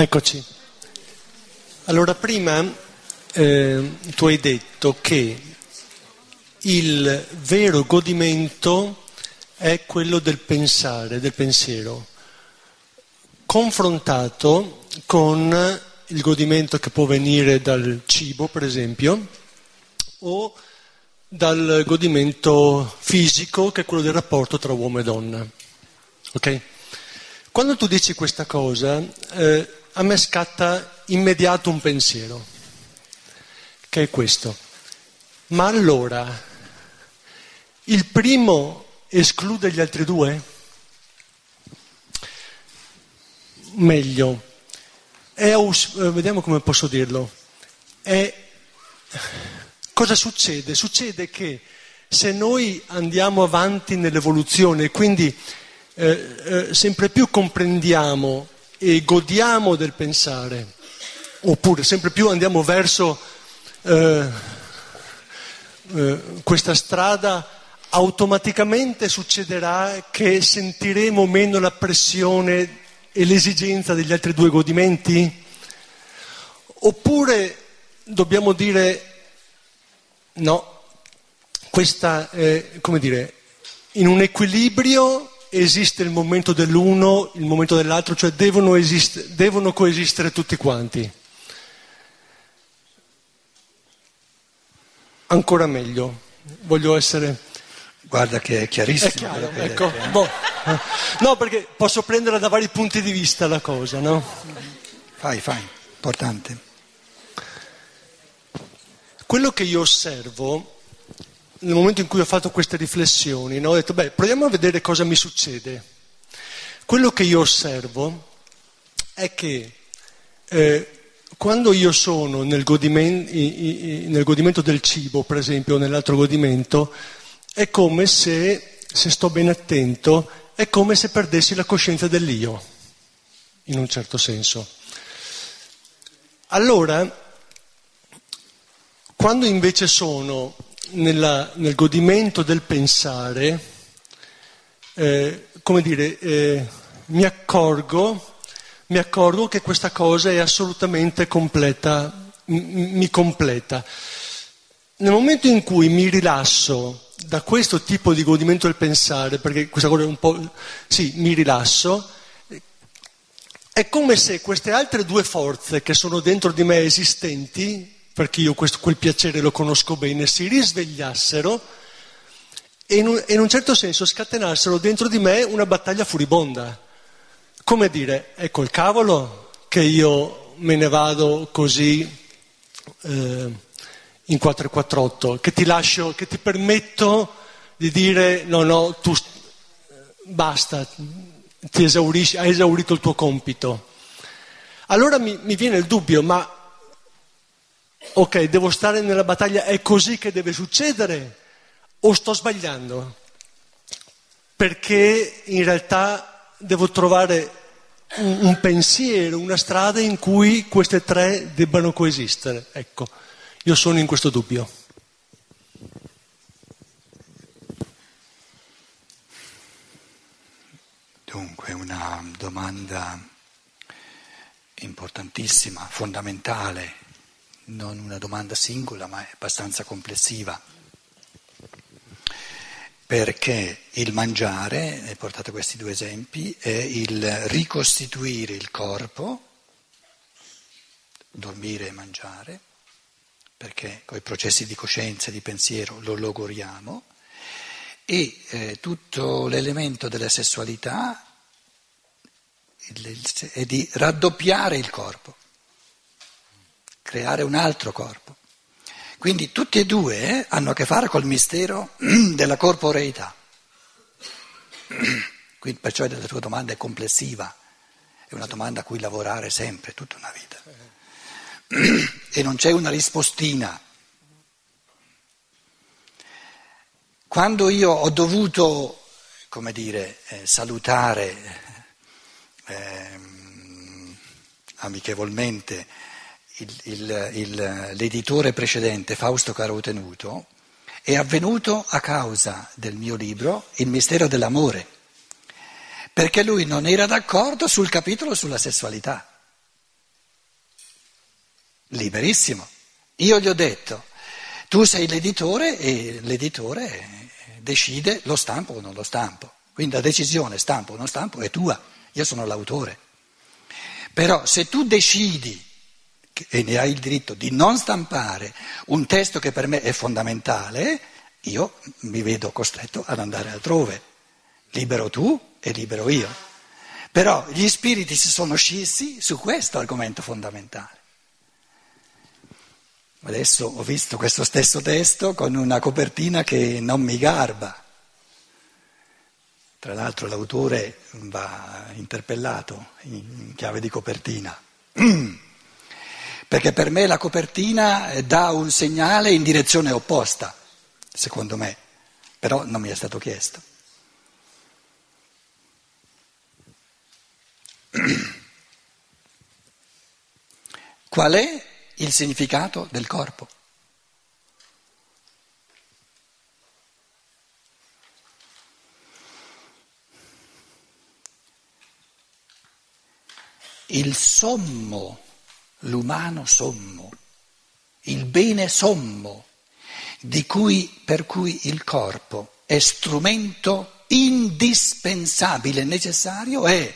Eccoci. Allora, prima eh, tu hai detto che il vero godimento è quello del pensare, del pensiero, confrontato con il godimento che può venire dal cibo, per esempio, o dal godimento fisico, che è quello del rapporto tra uomo e donna. Ok? Quando tu dici questa cosa, eh, a me scatta immediato un pensiero, che è questo. Ma allora, il primo esclude gli altri due? Meglio, è, eh, vediamo come posso dirlo. È, cosa succede? Succede che se noi andiamo avanti nell'evoluzione quindi eh, eh, sempre più comprendiamo e godiamo del pensare, oppure sempre più andiamo verso eh, eh, questa strada, automaticamente succederà che sentiremo meno la pressione e l'esigenza degli altri due godimenti? Oppure dobbiamo dire no, questa è, come dire, in un equilibrio esiste il momento dell'uno, il momento dell'altro, cioè devono, esist- devono coesistere tutti quanti. Ancora meglio, voglio essere... Guarda che è chiarissimo. È chiaro, ecco. Detto, eh? boh. No, perché posso prendere da vari punti di vista la cosa, no? Fai, fai, importante. Quello che io osservo nel momento in cui ho fatto queste riflessioni, no, ho detto, beh, proviamo a vedere cosa mi succede. Quello che io osservo è che eh, quando io sono nel godimento, nel godimento, del cibo, per esempio, o nell'altro godimento, è come se, se sto ben attento, è come se perdessi la coscienza dell'io, in un certo senso. Allora, quando invece sono nella, nel godimento del pensare, eh, come dire, eh, mi, accorgo, mi accorgo che questa cosa è assolutamente completa, m- mi completa. Nel momento in cui mi rilasso da questo tipo di godimento del pensare, perché questa cosa è un po'... sì, mi rilasso, è come se queste altre due forze che sono dentro di me esistenti, perché io questo, quel piacere lo conosco bene, si risvegliassero e in, un, in un certo senso scatenassero dentro di me una battaglia furibonda. Come dire, ecco il cavolo che io me ne vado così eh, in 448, che ti lascio, che ti permetto di dire no, no, tu basta, hai esaurito il tuo compito. Allora mi, mi viene il dubbio, ma ok, devo stare nella battaglia, è così che deve succedere o sto sbagliando? Perché in realtà devo trovare un, un pensiero, una strada in cui queste tre debbano coesistere. Ecco, io sono in questo dubbio. Dunque, una domanda importantissima, fondamentale non una domanda singola, ma è abbastanza complessiva. Perché il mangiare, hai portato questi due esempi, è il ricostituire il corpo, dormire e mangiare, perché con i processi di coscienza e di pensiero lo logoriamo, e eh, tutto l'elemento della sessualità è di raddoppiare il corpo creare un altro corpo. Quindi tutti e due eh, hanno a che fare col mistero della corporeità. Quindi perciò la tua domanda è complessiva, è una domanda a cui lavorare sempre, tutta una vita. E non c'è una rispostina. Quando io ho dovuto, come dire, eh, salutare eh, amichevolmente il, il, il, l'editore precedente, Fausto Carotenuto, è avvenuto a causa del mio libro Il mistero dell'amore, perché lui non era d'accordo sul capitolo sulla sessualità. liberissimo. Io gli ho detto, tu sei l'editore e l'editore decide lo stampo o non lo stampo. Quindi la decisione stampo o non stampo è tua, io sono l'autore. Però se tu decidi, e ne hai il diritto, di non stampare un testo che per me è fondamentale, io mi vedo costretto ad andare altrove. Libero tu e libero io. Però gli spiriti si sono scissi su questo argomento fondamentale. Adesso ho visto questo stesso testo con una copertina che non mi garba. Tra l'altro l'autore va interpellato in chiave di copertina, perché per me la copertina dà un segnale in direzione opposta, secondo me, però non mi è stato chiesto. Qual è il significato del corpo. Il sommo, l'umano sommo, il bene sommo cui, per cui il corpo è strumento indispensabile, necessario, è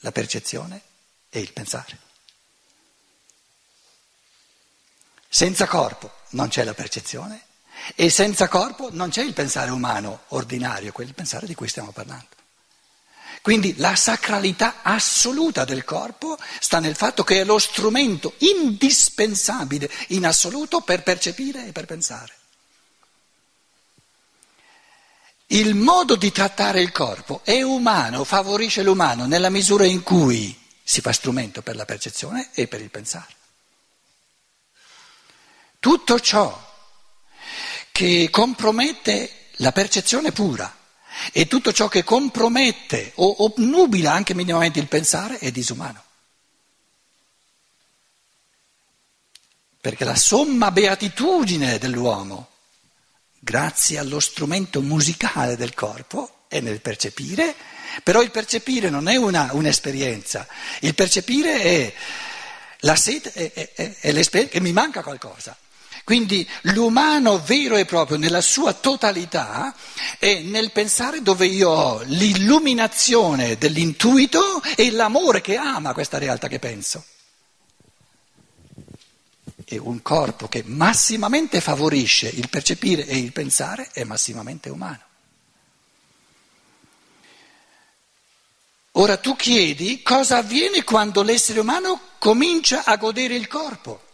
la percezione e il pensare. Senza corpo non c'è la percezione e senza corpo non c'è il pensare umano ordinario, quel pensare di cui stiamo parlando. Quindi la sacralità assoluta del corpo sta nel fatto che è lo strumento indispensabile in assoluto per percepire e per pensare. Il modo di trattare il corpo è umano, favorisce l'umano nella misura in cui si fa strumento per la percezione e per il pensare. Tutto ciò che compromette la percezione pura e tutto ciò che compromette o obnubila anche minimamente il pensare è disumano. Perché la somma beatitudine dell'uomo, grazie allo strumento musicale del corpo, è nel percepire, però il percepire non è una, un'esperienza, il percepire è la sete, è, è, è l'esperienza che mi manca qualcosa. Quindi l'umano vero e proprio nella sua totalità è nel pensare dove io ho l'illuminazione dell'intuito e l'amore che ama questa realtà che penso. E un corpo che massimamente favorisce il percepire e il pensare è massimamente umano. Ora tu chiedi cosa avviene quando l'essere umano comincia a godere il corpo.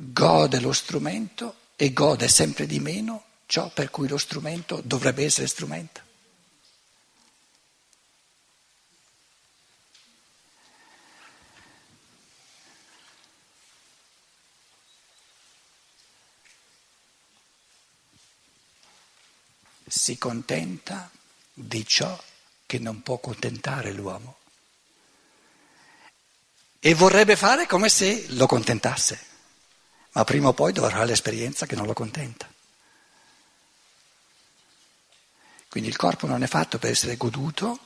Gode lo strumento e gode sempre di meno ciò per cui lo strumento dovrebbe essere strumento. Si contenta di ciò che non può contentare l'uomo e vorrebbe fare come se lo contentasse ma prima o poi dovrà l'esperienza che non lo contenta. Quindi il corpo non è fatto per essere goduto,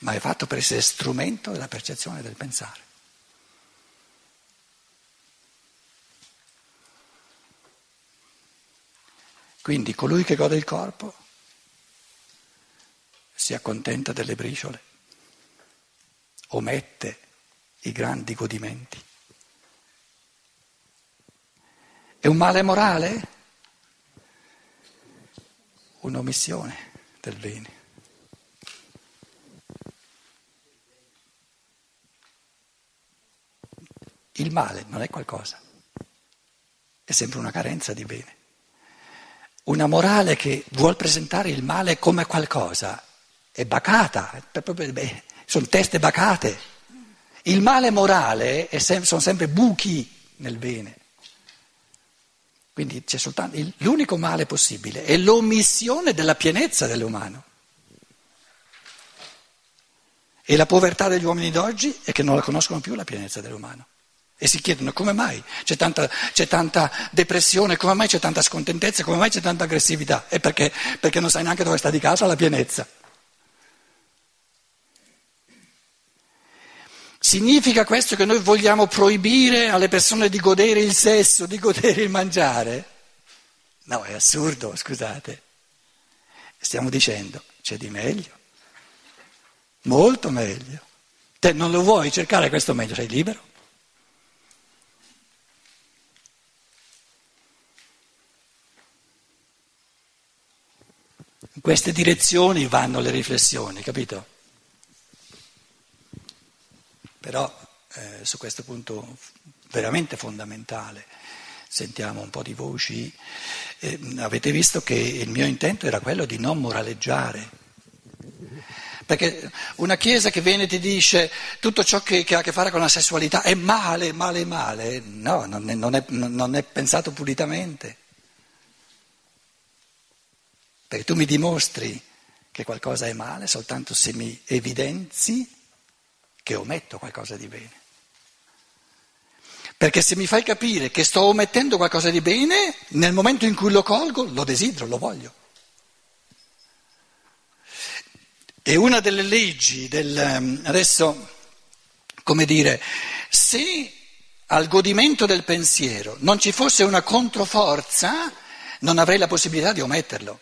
ma è fatto per essere strumento della percezione del pensare. Quindi colui che gode il corpo si accontenta delle briciole, omette i grandi godimenti. È un male morale? Un'omissione del bene. Il male non è qualcosa, è sempre una carenza di bene. Una morale che vuol presentare il male come qualcosa è bacata, sono teste bacate. Il male morale sem- sono sempre buchi nel bene. Quindi c'è soltanto il, l'unico male possibile è l'omissione della pienezza dell'umano. E la povertà degli uomini d'oggi è che non la conoscono più la pienezza dell'umano. E si chiedono come mai c'è tanta, c'è tanta depressione, come mai c'è tanta scontentezza, come mai c'è tanta aggressività. È perché, perché non sai neanche dove sta di casa la pienezza. Significa questo che noi vogliamo proibire alle persone di godere il sesso, di godere il mangiare? No, è assurdo, scusate. Stiamo dicendo, c'è di meglio, molto meglio. Te non lo vuoi cercare questo meglio, sei libero. In queste direzioni vanno le riflessioni, capito? Però eh, su questo punto veramente fondamentale sentiamo un po' di voci. Eh, avete visto che il mio intento era quello di non moraleggiare. Perché una chiesa che viene e ti dice tutto ciò che, che, ha a che fare con la sessualità è male, male, male, no, non è, non è, non è pensato pulitamente. Perché tu mi dimostri che qualcosa è male soltanto se mi evidenzi che ometto qualcosa di bene. Perché se mi fai capire che sto omettendo qualcosa di bene, nel momento in cui lo colgo, lo desidero, lo voglio. E una delle leggi del... Ehm, adesso, come dire, se al godimento del pensiero non ci fosse una controforza, non avrei la possibilità di ometterlo.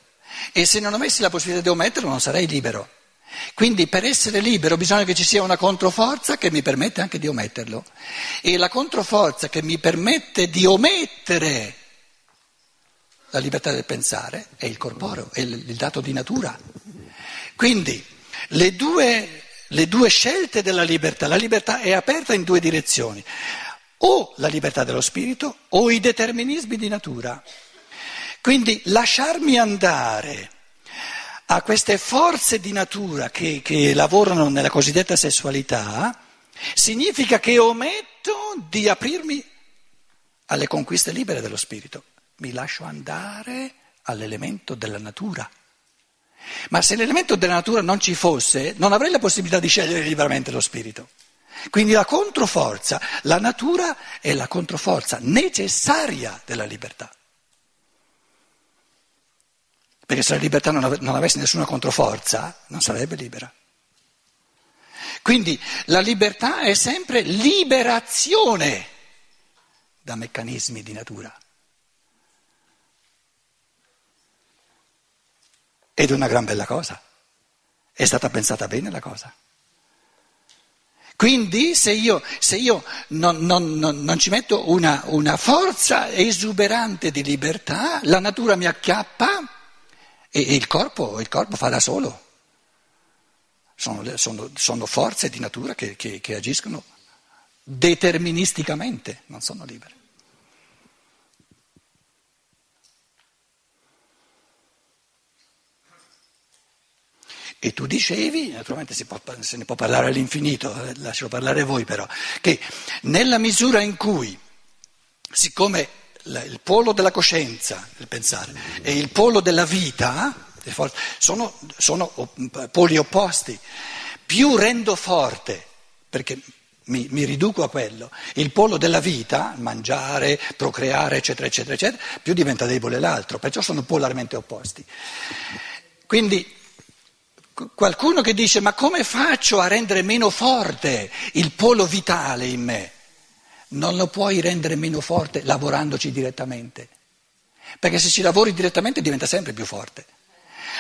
E se non avessi la possibilità di ometterlo, non sarei libero. Quindi per essere libero bisogna che ci sia una controforza che mi permette anche di ometterlo. E la controforza che mi permette di omettere la libertà del pensare è il corporeo, è il dato di natura. Quindi le due, le due scelte della libertà, la libertà è aperta in due direzioni, o la libertà dello spirito o i determinismi di natura. Quindi lasciarmi andare a queste forze di natura che, che lavorano nella cosiddetta sessualità, significa che ometto di aprirmi alle conquiste libere dello spirito. Mi lascio andare all'elemento della natura. Ma se l'elemento della natura non ci fosse, non avrei la possibilità di scegliere liberamente lo spirito. Quindi la controforza, la natura è la controforza necessaria della libertà. Perché se la libertà non, ave- non avesse nessuna controforza, non sarebbe libera. Quindi la libertà è sempre liberazione da meccanismi di natura. Ed è una gran bella cosa. È stata pensata bene la cosa. Quindi se io, se io non, non, non, non, ci metto una, una forza esuberante di libertà, la natura mi acchiappa e, il, corpo, il, corpo, fa da solo. Sono, sono, sono forze di natura che, che, che agiscono deterministicamente, non sono libere. E tu dicevi, naturalmente può, se ne può parlare all'infinito, eh, lascio parlare voi però, che nella misura in cui, siccome il polo della coscienza, il pensare, e il polo della vita sono, sono poli opposti. Più rendo forte, perché mi, mi, riduco a quello, il polo della vita, mangiare, procreare, eccetera, eccetera, eccetera, più diventa debole l'altro, perciò sono polarmente opposti. Quindi qualcuno che dice ma come faccio a rendere meno forte il polo vitale in me? Non lo puoi rendere meno forte lavorandoci direttamente, perché se ci lavori direttamente diventa sempre più forte.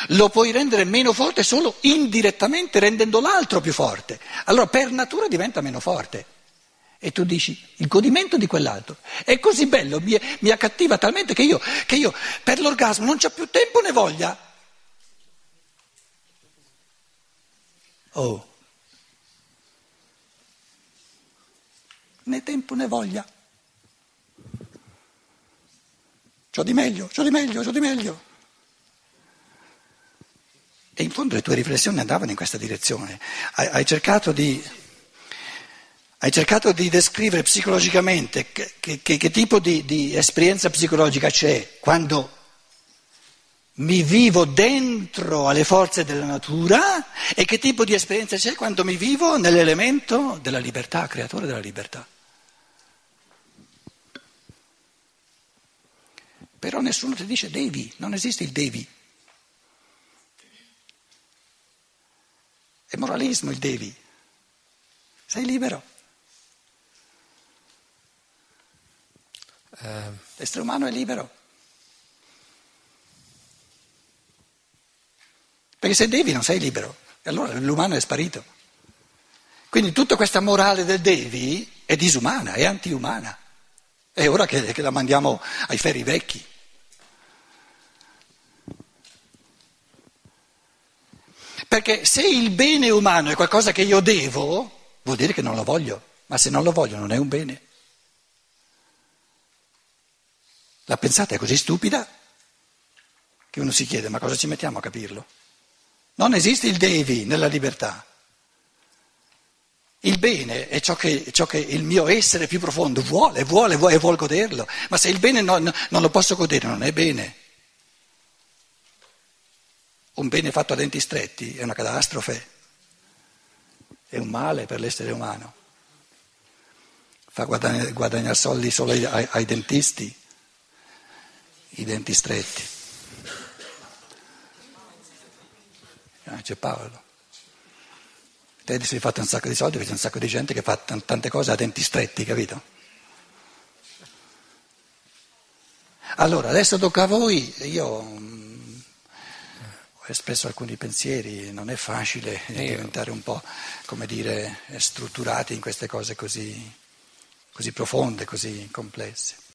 Lo puoi rendere meno forte solo indirettamente rendendo l'altro più forte. Allora per natura diventa meno forte. E tu dici, il godimento di quell'altro è così bello, mi, mi accattiva talmente che io, che io per l'orgasmo non c'ho più tempo né voglia. Oh, né tempo né voglia. C'ho di meglio, c'ho di meglio, c'ho di meglio. E in fondo le tue riflessioni andavano in questa direzione. Hai, hai, cercato, di, hai cercato, di, descrivere psicologicamente che, che, che tipo di, di esperienza psicologica c'è quando mi vivo dentro alle forze della natura e che tipo di esperienza c'è quando mi vivo nell'elemento della libertà, creatore della libertà. Però nessuno ti dice devi, non esiste il devi. È moralismo il devi. Sei libero. Eh, L'essere umano è libero. Perché se devi non sei libero, e allora l'umano è sparito. Quindi tutta questa morale del devi è disumana, è antiumana. È ora che, che la mandiamo ai ferri vecchi. Perché se il bene umano è qualcosa che io devo, vuol dire che non lo voglio, ma se non lo voglio non è un bene. La pensata è così stupida che uno si chiede ma cosa ci mettiamo a capirlo? Non esiste il devi nella libertà. Il bene è ciò che, ciò che, il mio essere più profondo vuole, vuole, vuole e vuole goderlo. Ma se il bene non, non lo posso godere, non è bene. Un bene fatto a denti stretti è una catastrofe, è un male per l'essere umano. Fa guadagnare, guadagnare soldi solo ai, ai, dentisti, i denti stretti. Ah, c'è Paolo. Te sei fatto un sacco di soldi, c'è un sacco di gente che fa t- tante cose a denti stretti, capito? Allora, adesso tocca a voi, io mh, ho espresso alcuni pensieri, non è facile Io- diventare un po', come dire, strutturati in queste cose così, così profonde, così complesse.